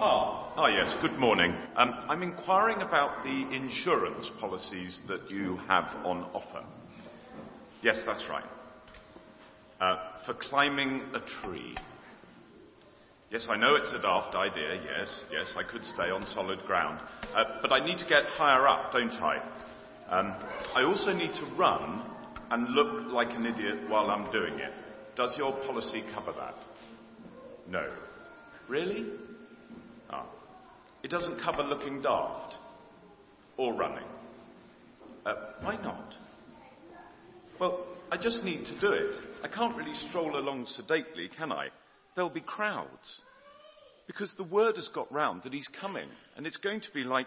Ah, ah yes, good morning. Um, I'm inquiring about the insurance policies that you have on offer. Yes, that's right. Uh, for climbing a tree. Yes, I know it's a daft idea, yes, yes, I could stay on solid ground. Uh, but I need to get higher up, don't I? Um, I also need to run and look like an idiot while I'm doing it. Does your policy cover that? No. Really? Ah. It doesn't cover looking daft or running. Uh, why not? Well, I just need to do it. I can't really stroll along sedately, can I? There'll be crowds. Because the word has got round that he's coming, and it's going to be like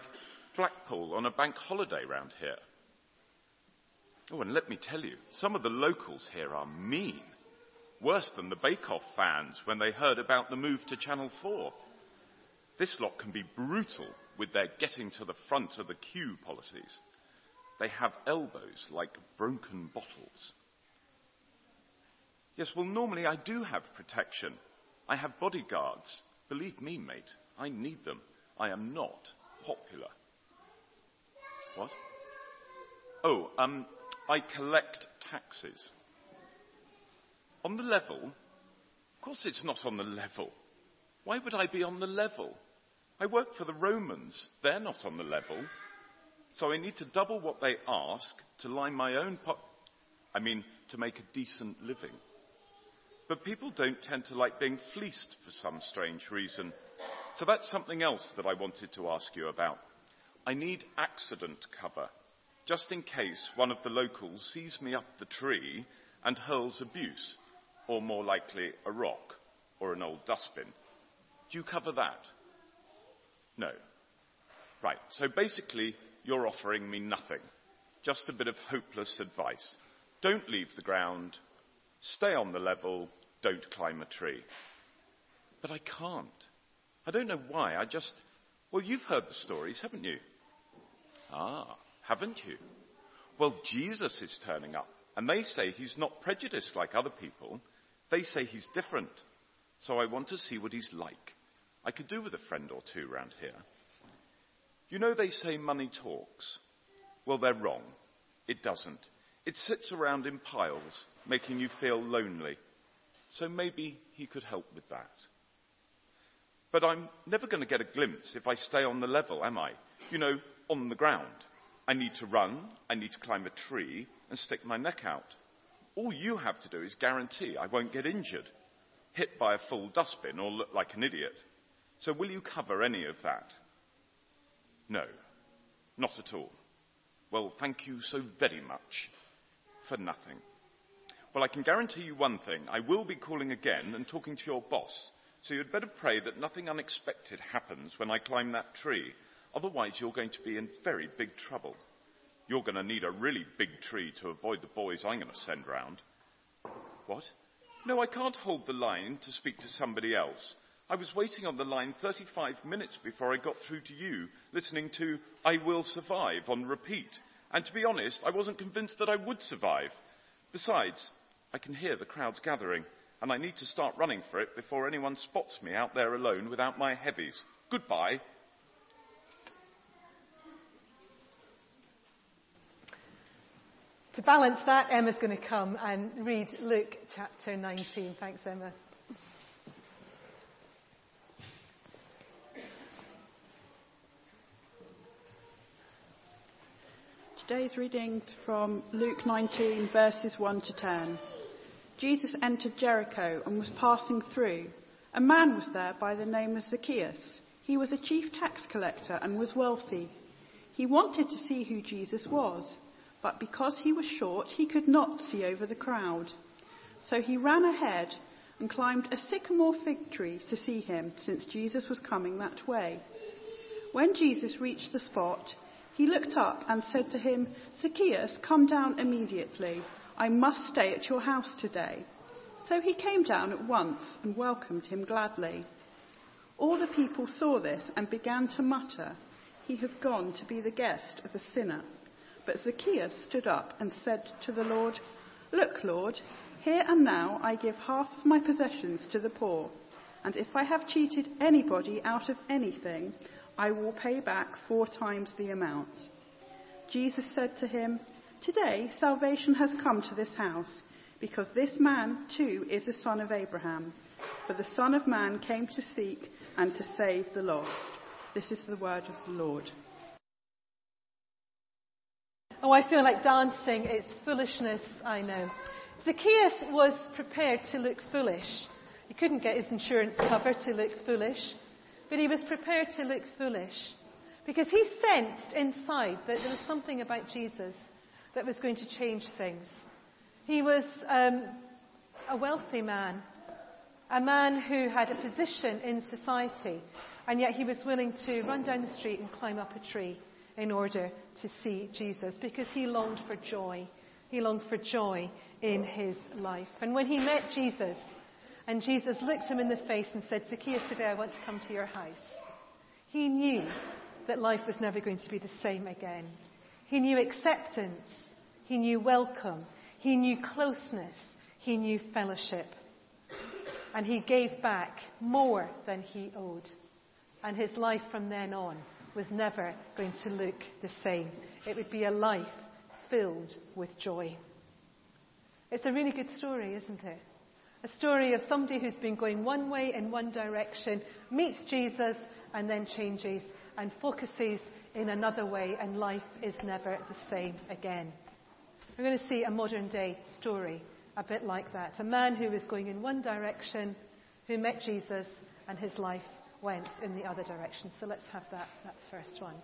Blackpool on a bank holiday round here. Oh, and let me tell you, some of the locals here are mean. Worse than the Bake Off fans when they heard about the move to Channel 4. This lot can be brutal with their getting to the front of the queue policies. They have elbows like broken bottles. Yes, well, normally I do have protection. I have bodyguards. Believe me, mate, I need them. I am not popular. What? Oh, um, I collect taxes. On the level? Of course it's not on the level. Why would I be on the level? I work for the Romans. They're not on the level. So I need to double what they ask to line my own po- I mean, to make a decent living. But people don't tend to like being fleeced for some strange reason. So that's something else that I wanted to ask you about. I need accident cover, just in case one of the locals sees me up the tree and hurls abuse, or more likely, a rock or an old dustbin. Do you cover that? No. Right, so basically, you're offering me nothing. Just a bit of hopeless advice. Don't leave the ground. Stay on the level. Don't climb a tree. But I can't. I don't know why. I just. Well, you've heard the stories, haven't you? Ah, haven't you? Well, Jesus is turning up, and they say he's not prejudiced like other people. They say he's different. So I want to see what he's like. I could do with a friend or two round here. You know, they say money talks. Well, they're wrong. It doesn't. It sits around in piles, making you feel lonely. So maybe he could help with that. But I'm never going to get a glimpse if I stay on the level, am I? You know, on the ground. I need to run, I need to climb a tree, and stick my neck out. All you have to do is guarantee I won't get injured, hit by a full dustbin, or look like an idiot. So will you cover any of that? No, not at all. Well, thank you so very much for nothing. Well, I can guarantee you one thing. I will be calling again and talking to your boss. So you'd better pray that nothing unexpected happens when I climb that tree. Otherwise, you're going to be in very big trouble. You're going to need a really big tree to avoid the boys I'm going to send round. What? No, I can't hold the line to speak to somebody else. I was waiting on the line 35 minutes before I got through to you, listening to I Will Survive on repeat. And to be honest, I wasn't convinced that I would survive. Besides, I can hear the crowds gathering, and I need to start running for it before anyone spots me out there alone without my heavies. Goodbye. To balance that, Emma's going to come and read Luke chapter 19. Thanks, Emma. Today's readings from Luke 19, verses 1 to 10. Jesus entered Jericho and was passing through. A man was there by the name of Zacchaeus. He was a chief tax collector and was wealthy. He wanted to see who Jesus was, but because he was short, he could not see over the crowd. So he ran ahead and climbed a sycamore fig tree to see him, since Jesus was coming that way. When Jesus reached the spot, he looked up and said to him, Zacchaeus, come down immediately. I must stay at your house today. So he came down at once and welcomed him gladly. All the people saw this and began to mutter, He has gone to be the guest of a sinner. But Zacchaeus stood up and said to the Lord, Look, Lord, here and now I give half of my possessions to the poor. And if I have cheated anybody out of anything, I will pay back four times the amount. Jesus said to him, Today salvation has come to this house, because this man too is a son of Abraham. For the Son of Man came to seek and to save the lost. This is the word of the Lord. Oh, I feel like dancing. It's foolishness, I know. Zacchaeus was prepared to look foolish. He couldn't get his insurance cover to look foolish, but he was prepared to look foolish because he sensed inside that there was something about Jesus that was going to change things. He was um, a wealthy man, a man who had a position in society, and yet he was willing to run down the street and climb up a tree in order to see Jesus because he longed for joy. He longed for joy in his life. And when he met Jesus, and Jesus looked him in the face and said, Zacchaeus, today I want to come to your house, he knew that life was never going to be the same again. He knew acceptance, he knew welcome, he knew closeness, he knew fellowship. And he gave back more than he owed. And his life from then on was never going to look the same. It would be a life filled with joy. It's a really good story, isn't it? A story of somebody who's been going one way in one direction, meets Jesus, and then changes and focuses in another way, and life is never the same again. We're going to see a modern day story a bit like that. A man who was going in one direction, who met Jesus, and his life went in the other direction. So let's have that, that first one.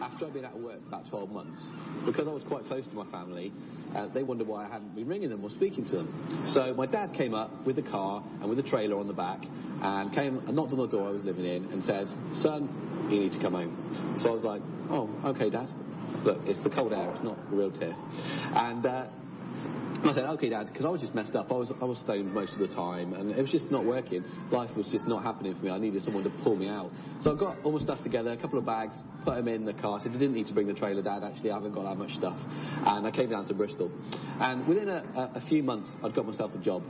After I'd been out of work about 12 months, because I was quite close to my family, uh, they wondered why I hadn't been ringing them or speaking to them. So my dad came up with a car and with a trailer on the back and came and knocked on the door I was living in and said, Son, you need to come home. So I was like, Oh, okay, Dad. Look, it's the cold air, it's not real tear. And uh, I said, okay, Dad, because I was just messed up. I was, I was stoned most of the time, and it was just not working. Life was just not happening for me. I needed someone to pull me out. So I got all my stuff together, a couple of bags, put them in the car. I said, I didn't need to bring the trailer, Dad. Actually, I haven't got that much stuff. And I came down to Bristol. And within a, a, a few months, I'd got myself a job,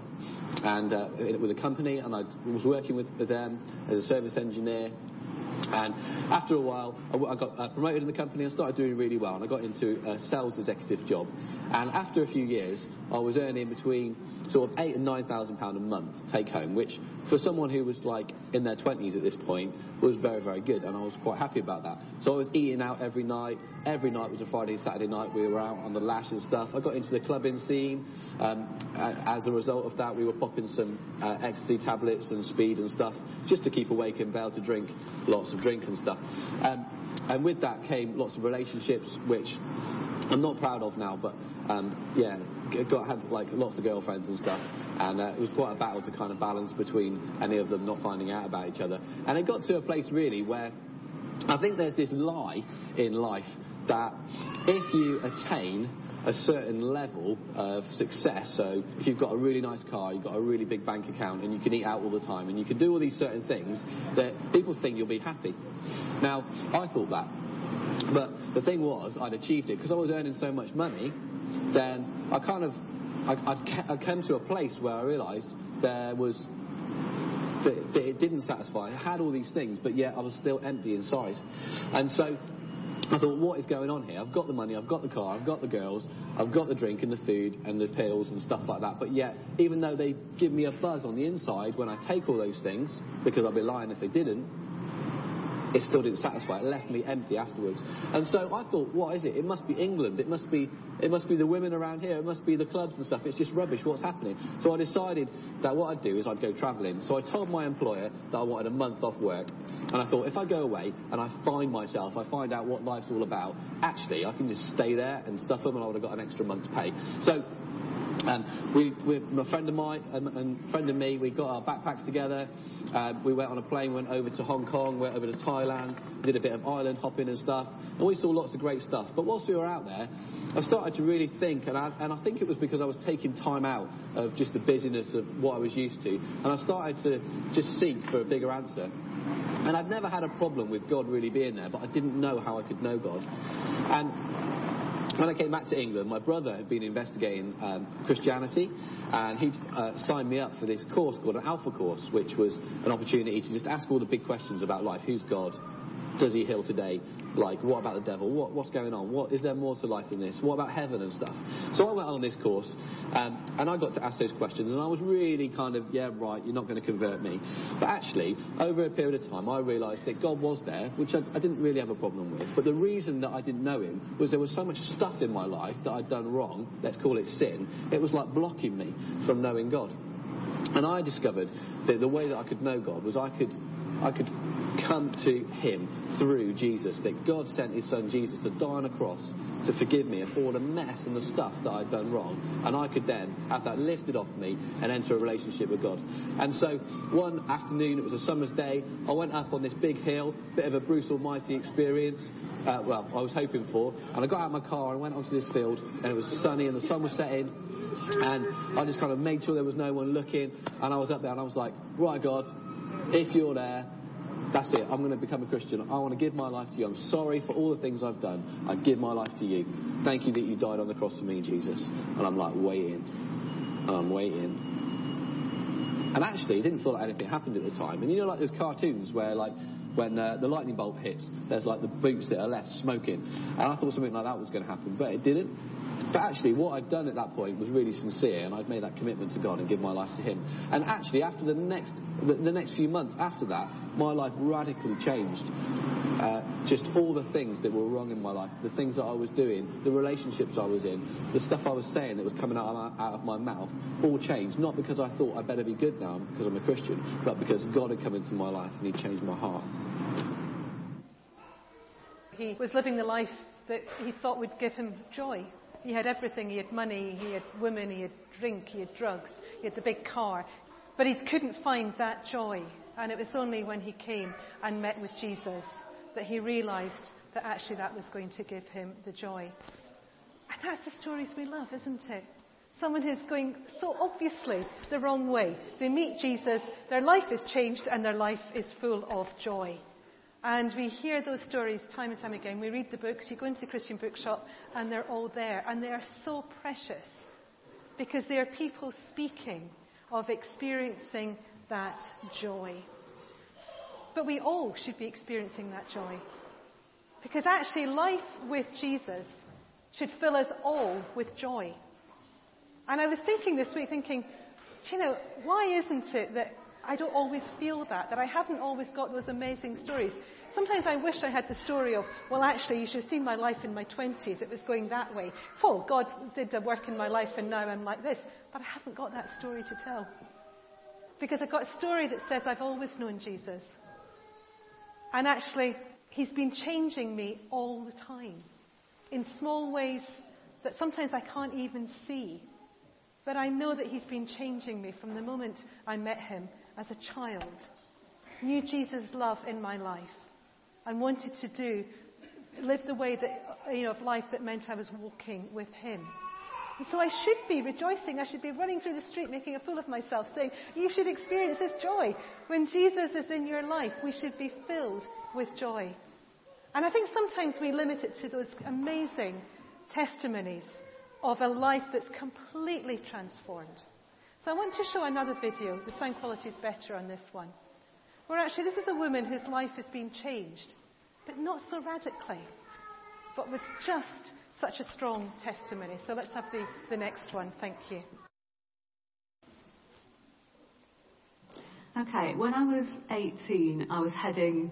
and uh, with a company, and I was working with, with them as a service engineer. And after a while, I got uh, promoted in the company and started doing really well. And I got into a sales executive job. And after a few years, I was earning between sort of eight and nine thousand pound a month take home, which for someone who was like in their twenties at this point was very, very good. And I was quite happy about that. So I was eating out every night. Every night was a Friday, Saturday night. We were out on the lash and stuff. I got into the clubbing scene. Um, as a result of that, we were popping some uh, ecstasy tablets and speed and stuff just to keep awake and be able to drink lots of drink and stuff. Um, and with that came lots of relationships, which I'm not proud of now, but um, yeah, got had like lots of girlfriends and stuff, and uh, it was quite a battle to kind of balance between any of them not finding out about each other. And it got to a place really where I think there's this lie in life that if you attain a certain level of success. So if you've got a really nice car, you've got a really big bank account, and you can eat out all the time, and you can do all these certain things, that people think you'll be happy. Now, I thought that. But the thing was, I'd achieved it. Because I was earning so much money, then I kind of, I, I came to a place where I realised there was that, it didn't satisfy. I had all these things, but yet I was still empty inside. And so I thought, what is going on here? I've got the money, I've got the car, I've got the girls, I've got the drink and the food and the pills and stuff like that. But yet, even though they give me a buzz on the inside when I take all those things, because I'd be lying if they didn't, it still didn't satisfy. It left me empty afterwards. And so I thought, what is it? It must be England. It must be, it must be the women around here. It must be the clubs and stuff. It's just rubbish. What's happening? So I decided that what I'd do is I'd go travelling. So I told my employer that I wanted a month off work. And I thought, if I go away and I find myself, I find out what life's all about, actually, I can just stay there and stuff them and I would have got an extra month's pay. So and we, we, a friend of mine and, and friend of me, we got our backpacks together. Uh, we went on a plane, went over to Hong Kong, went over to Thailand, did a bit of island hopping and stuff, and we saw lots of great stuff. But whilst we were out there, I started to really think, and I, and I think it was because I was taking time out of just the busyness of what I was used to, and I started to just seek for a bigger answer. And I'd never had a problem with God really being there, but I didn't know how I could know God. And when I came back to England, my brother had been investigating um, Christianity, and he uh, signed me up for this course called an Alpha course, which was an opportunity to just ask all the big questions about life: Who's God? Does he heal today? Like, what about the devil? What, what's going on? What is there more to life than this? What about heaven and stuff? So I went on this course, um, and I got to ask those questions, and I was really kind of, yeah, right, you're not going to convert me. But actually, over a period of time, I realised that God was there, which I, I didn't really have a problem with. But the reason that I didn't know Him was there was so much stuff in my life that I'd done wrong. Let's call it sin. It was like blocking me from knowing God. And I discovered that the way that I could know God was I could, I could come to him through Jesus. That God sent his son Jesus to die on a cross to forgive me of all the mess and the stuff that I'd done wrong. And I could then have that lifted off me and enter a relationship with God. And so one afternoon, it was a summer's day, I went up on this big hill, bit of a Bruce Almighty experience. Uh, well, I was hoping for. And I got out of my car and went onto this field, and it was sunny and the sun was setting. And I just kind of made sure there was no one looking. And I was up there and I was like, right, God, if you're there, that's it. I'm going to become a Christian. I want to give my life to you. I'm sorry for all the things I've done. I give my life to you. Thank you that you died on the cross for me, Jesus. And I'm like waiting. And I'm waiting. And actually, it didn't feel like anything happened at the time. And you know, like there's cartoons where, like, when uh, the lightning bolt hits, there's like the boots that are left smoking. And I thought something like that was going to happen, but it didn't. But actually, what I'd done at that point was really sincere, and I'd made that commitment to God and give my life to Him. And actually, after the next, the, the next few months after that, my life radically changed. Uh, just all the things that were wrong in my life, the things that I was doing, the relationships I was in, the stuff I was saying that was coming out of my, out of my mouth, all changed. Not because I thought I'd better be good now because I'm a Christian, but because God had come into my life and He changed my heart. He was living the life that he thought would give him joy. He had everything. He had money, he had women, he had drink, he had drugs, he had the big car. But he couldn't find that joy. And it was only when he came and met with Jesus that he realized that actually that was going to give him the joy. And that's the stories we love, isn't it? Someone who's going so obviously the wrong way. They meet Jesus, their life is changed, and their life is full of joy. And we hear those stories time and time again. We read the books, you go into the Christian bookshop, and they're all there. And they are so precious because they are people speaking of experiencing that joy. But we all should be experiencing that joy. Because actually, life with Jesus should fill us all with joy. And I was thinking this week, thinking, you know, why isn't it that I don't always feel that, that I haven't always got those amazing stories. Sometimes I wish I had the story of, well, actually, you should have seen my life in my 20s. It was going that way. Well, God did the work in my life and now I'm like this. But I haven't got that story to tell. Because I've got a story that says I've always known Jesus. And actually, He's been changing me all the time in small ways that sometimes I can't even see. But I know that He's been changing me from the moment I met Him as a child, knew Jesus' love in my life, and wanted to do, live the way that, you know, of life that meant I was walking with Him. And so I should be rejoicing. I should be running through the street making a fool of myself, saying, You should experience this joy. When Jesus is in your life, we should be filled with joy. And I think sometimes we limit it to those amazing testimonies of a life that's completely transformed. So I want to show another video. The sound quality is better on this one. Where actually this is a woman whose life has been changed, but not so radically, but with just such a strong testimony. So let's have the, the next one. Thank you. Okay, when I was 18, I was heading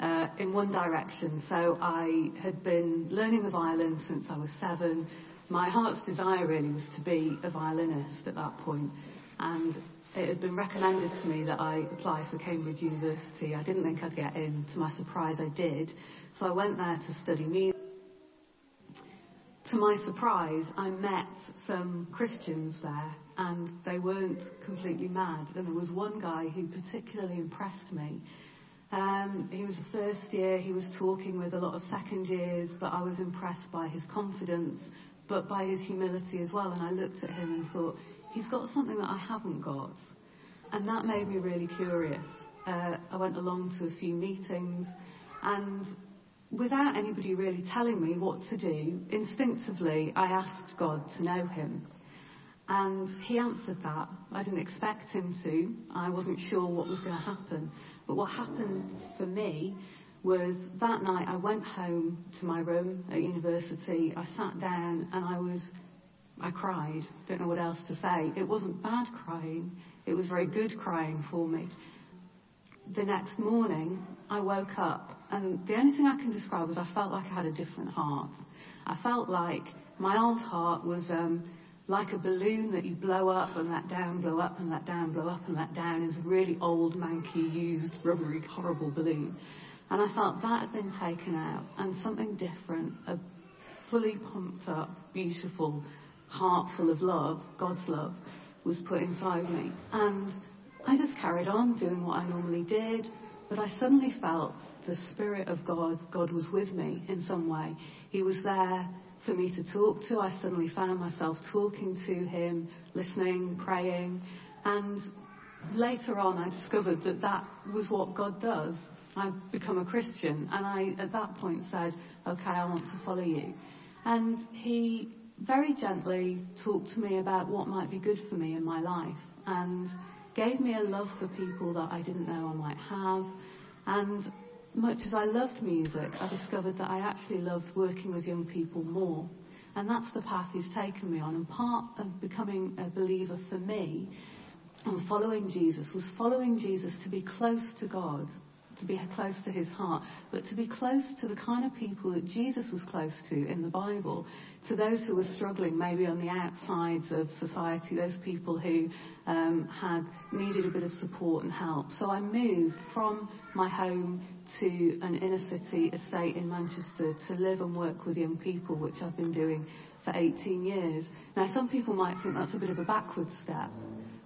uh, in one direction. So I had been learning the violin since I was seven. My heart's desire really was to be a violinist at that point, and it had been recommended to me that I apply for Cambridge University. I didn't think I'd get in. To my surprise, I did. So I went there to study music. To my surprise, I met some Christians there, and they weren't completely mad. And there was one guy who particularly impressed me. Um, he was the first year, he was talking with a lot of second years, but I was impressed by his confidence, but by his humility as well. And I looked at him and thought, he's got something that I haven't got. And that made me really curious. Uh, I went along to a few meetings, and without anybody really telling me what to do, instinctively I asked God to know Him. And He answered that. I didn't expect Him to. I wasn't sure what was going to happen. But what happened for me was that night I went home to my room at university. I sat down and I was, I cried. Don't know what else to say. It wasn't bad crying. It was very good crying for me. The next morning, I woke up and the only thing I can describe was I felt like I had a different heart. I felt like my old heart was um, like a balloon that you blow up and let down, blow up and let down, blow up and let down is a really old, manky, used, rubbery, horrible balloon. And I felt that had been taken out and something different, a fully pumped up, beautiful heart full of love, God's love, was put inside me. And I just carried on doing what I normally did, but I suddenly felt the Spirit of God, God was with me in some way. He was there for me to talk to. I suddenly found myself talking to Him, listening, praying, and later on I discovered that that was what God does. I've become a Christian, and I at that point said, okay, I want to follow you. And He very gently talked to me about what might be good for me in my life, and gave me a love for people that I didn't know I might have, and much as I loved music, I discovered that I actually loved working with young people more. And that's the path he's taken me on. And part of becoming a believer for me and following Jesus was following Jesus to be close to God to be close to his heart, but to be close to the kind of people that Jesus was close to in the Bible, to those who were struggling maybe on the outsides of society, those people who um, had needed a bit of support and help. So I moved from my home to an inner city estate in Manchester to live and work with young people, which I've been doing for 18 years. Now some people might think that's a bit of a backward step,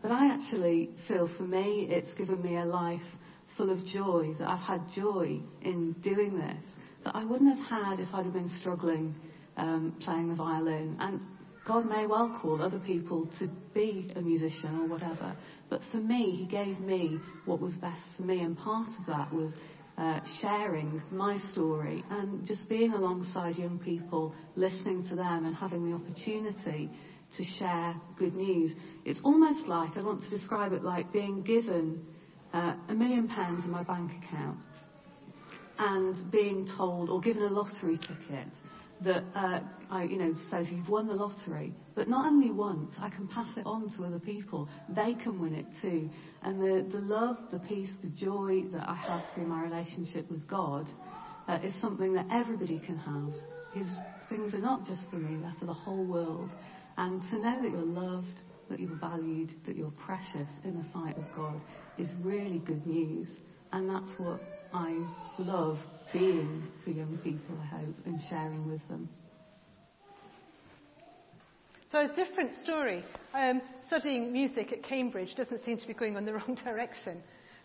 but I actually feel for me it's given me a life full of joy, that I've had joy in doing this, that I wouldn't have had if I'd have been struggling um, playing the violin. And God may well call other people to be a musician or whatever, but for me, He gave me what was best for me, and part of that was uh, sharing my story and just being alongside young people, listening to them, and having the opportunity to share good news. It's almost like, I want to describe it like being given uh, a million pounds in my bank account and being told or given a lottery ticket that uh, I, you know says you've won the lottery, but not only once, I can pass it on to other people. They can win it too, and the the love, the peace, the joy that I have through my relationship with God uh, is something that everybody can have. His things are not just for me; they're for the whole world. And to know that you're loved, that you're valued, that you're precious in the sight of God is really good news. And that's what I love being for young people, I hope, and sharing with them. So, a different story. Um, studying music at Cambridge doesn't seem to be going in the wrong direction.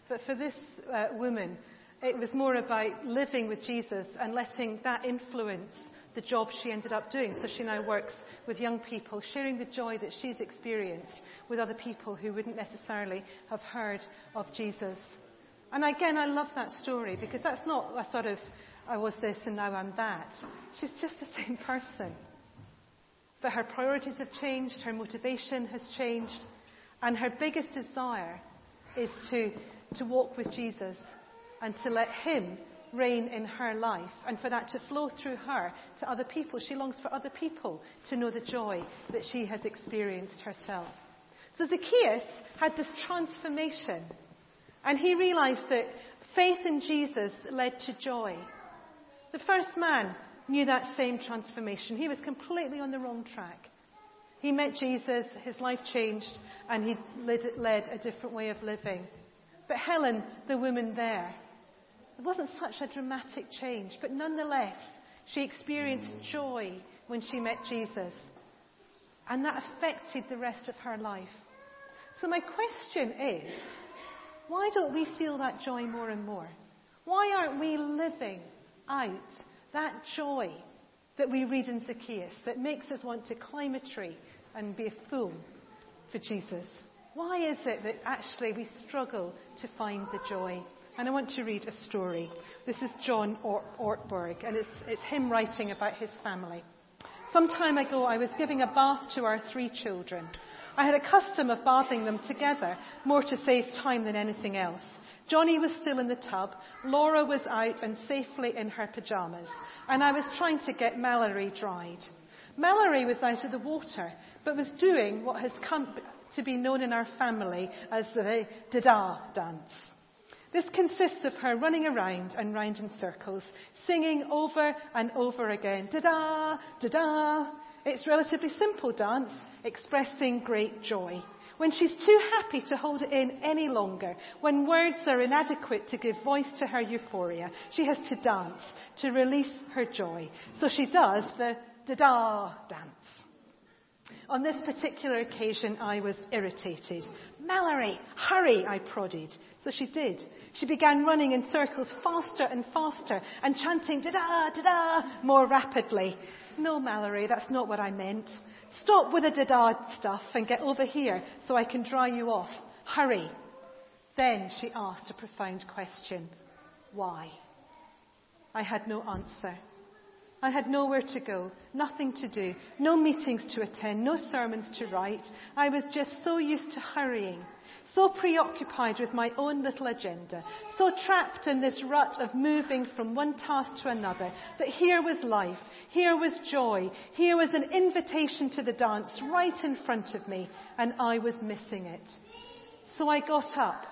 But for this uh, woman, it was more about living with Jesus and letting that influence the job she ended up doing. So she now works with young people, sharing the joy that she's experienced with other people who wouldn't necessarily have heard of Jesus. And again, I love that story because that's not a sort of, I was this and now I'm that. She's just the same person. But her priorities have changed, her motivation has changed, and her biggest desire is to, to walk with Jesus and to let Him reign in her life and for that to flow through her to other people. She longs for other people to know the joy that she has experienced herself. So Zacchaeus had this transformation and he realized that faith in Jesus led to joy. The first man knew that same transformation. He was completely on the wrong track. He met Jesus, his life changed, and he led, led a different way of living. But Helen, the woman there, it wasn't such a dramatic change, but nonetheless, she experienced mm. joy when she met Jesus. And that affected the rest of her life. So my question is, why don't we feel that joy more and more? Why aren't we living out that joy that we read in Zacchaeus that makes us want to climb a tree and be a fool for Jesus? Why is it that actually we struggle to find the joy and I want to read a story. This is John Ortberg, and it's, it's him writing about his family. Some time ago, I was giving a bath to our three children. I had a custom of bathing them together, more to save time than anything else. Johnny was still in the tub, Laura was out and safely in her pyjamas, and I was trying to get Mallory dried. Mallory was out of the water, but was doing what has come to be known in our family as the Dada dance. This consists of her running around and round in circles, singing over and over again, da-da, da-da. It's a relatively simple dance, expressing great joy. When she's too happy to hold it in any longer, when words are inadequate to give voice to her euphoria, she has to dance to release her joy. So she does the da-da dance. On this particular occasion, I was irritated. Mallory, hurry, I prodded. So she did. She began running in circles faster and faster and chanting da-da, da-da more rapidly. No, Mallory, that's not what I meant. Stop with the da-da stuff and get over here so I can dry you off. Hurry. Then she asked a profound question. Why? I had no answer. I had nowhere to go, nothing to do, no meetings to attend, no sermons to write. I was just so used to hurrying, so preoccupied with my own little agenda, so trapped in this rut of moving from one task to another, that here was life, here was joy, here was an invitation to the dance right in front of me, and I was missing it. So I got up,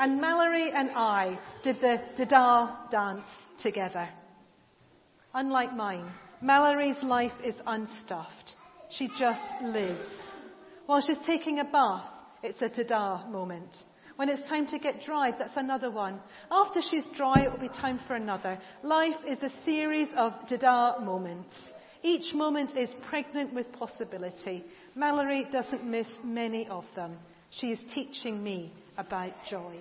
and Mallory and I did the Dada dance together. Unlike mine, Mallory's life is unstuffed. She just lives. While she's taking a bath, it's a Dada moment. When it's time to get dried, that's another one. After she's dry, it will be time for another. Life is a series of Dada moments. Each moment is pregnant with possibility. Mallory doesn't miss many of them. She is teaching me about joy.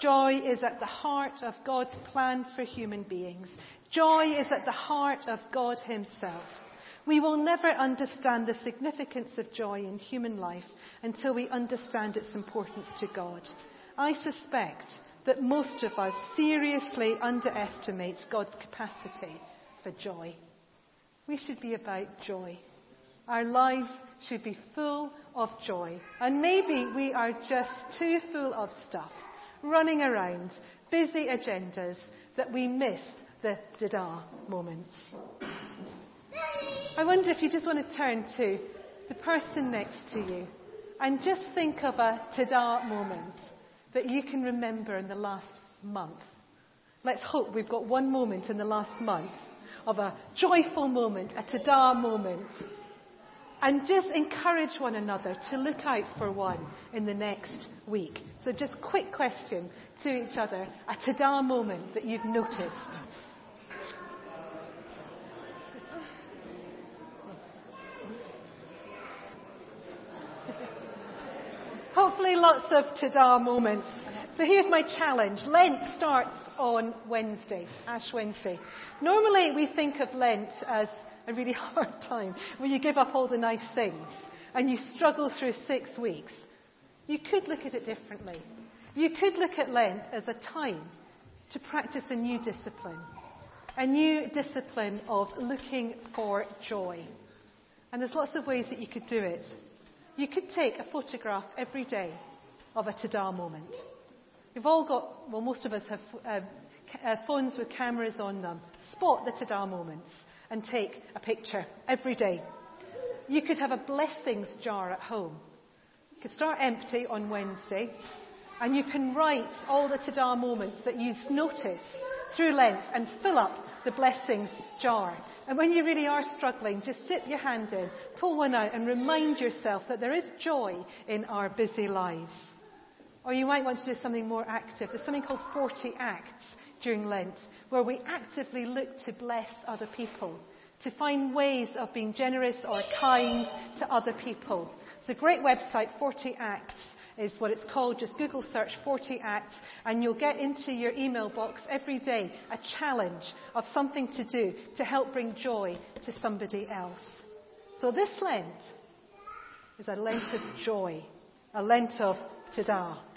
Joy is at the heart of God's plan for human beings. Joy is at the heart of God Himself. We will never understand the significance of joy in human life until we understand its importance to God. I suspect that most of us seriously underestimate God's capacity for joy. We should be about joy. Our lives should be full of joy. And maybe we are just too full of stuff, running around, busy agendas, that we miss the Dada moments. I wonder if you just want to turn to the person next to you and just think of a Tada moment that you can remember in the last month. Let's hope we've got one moment in the last month of a joyful moment, a Tada moment. And just encourage one another to look out for one in the next week. So just quick question to each other, a Tada moment that you've noticed. Hopefully lots of ta-da moments. So here's my challenge. Lent starts on Wednesday, Ash Wednesday. Normally we think of Lent as a really hard time where you give up all the nice things and you struggle through six weeks. You could look at it differently. You could look at Lent as a time to practice a new discipline. A new discipline of looking for joy. And there's lots of ways that you could do it. You could take a photograph every day of a Tada moment. We've all got, well, most of us have uh, uh, phones with cameras on them. Spot the Tada moments and take a picture every day. You could have a blessings jar at home. You could start empty on Wednesday and you can write all the Tada moments that you notice through Lent and fill up the blessings jar. And when you really are struggling, just dip your hand in, pull one out, and remind yourself that there is joy in our busy lives. Or you might want to do something more active. There's something called 40 Acts during Lent, where we actively look to bless other people, to find ways of being generous or kind to other people. It's a great website, 40 Acts is what it's called. Just Google search 40 Acts and you'll get into your email box every day a challenge of something to do to help bring joy to somebody else. So this Lent is a Lent of joy, a Lent of Tada.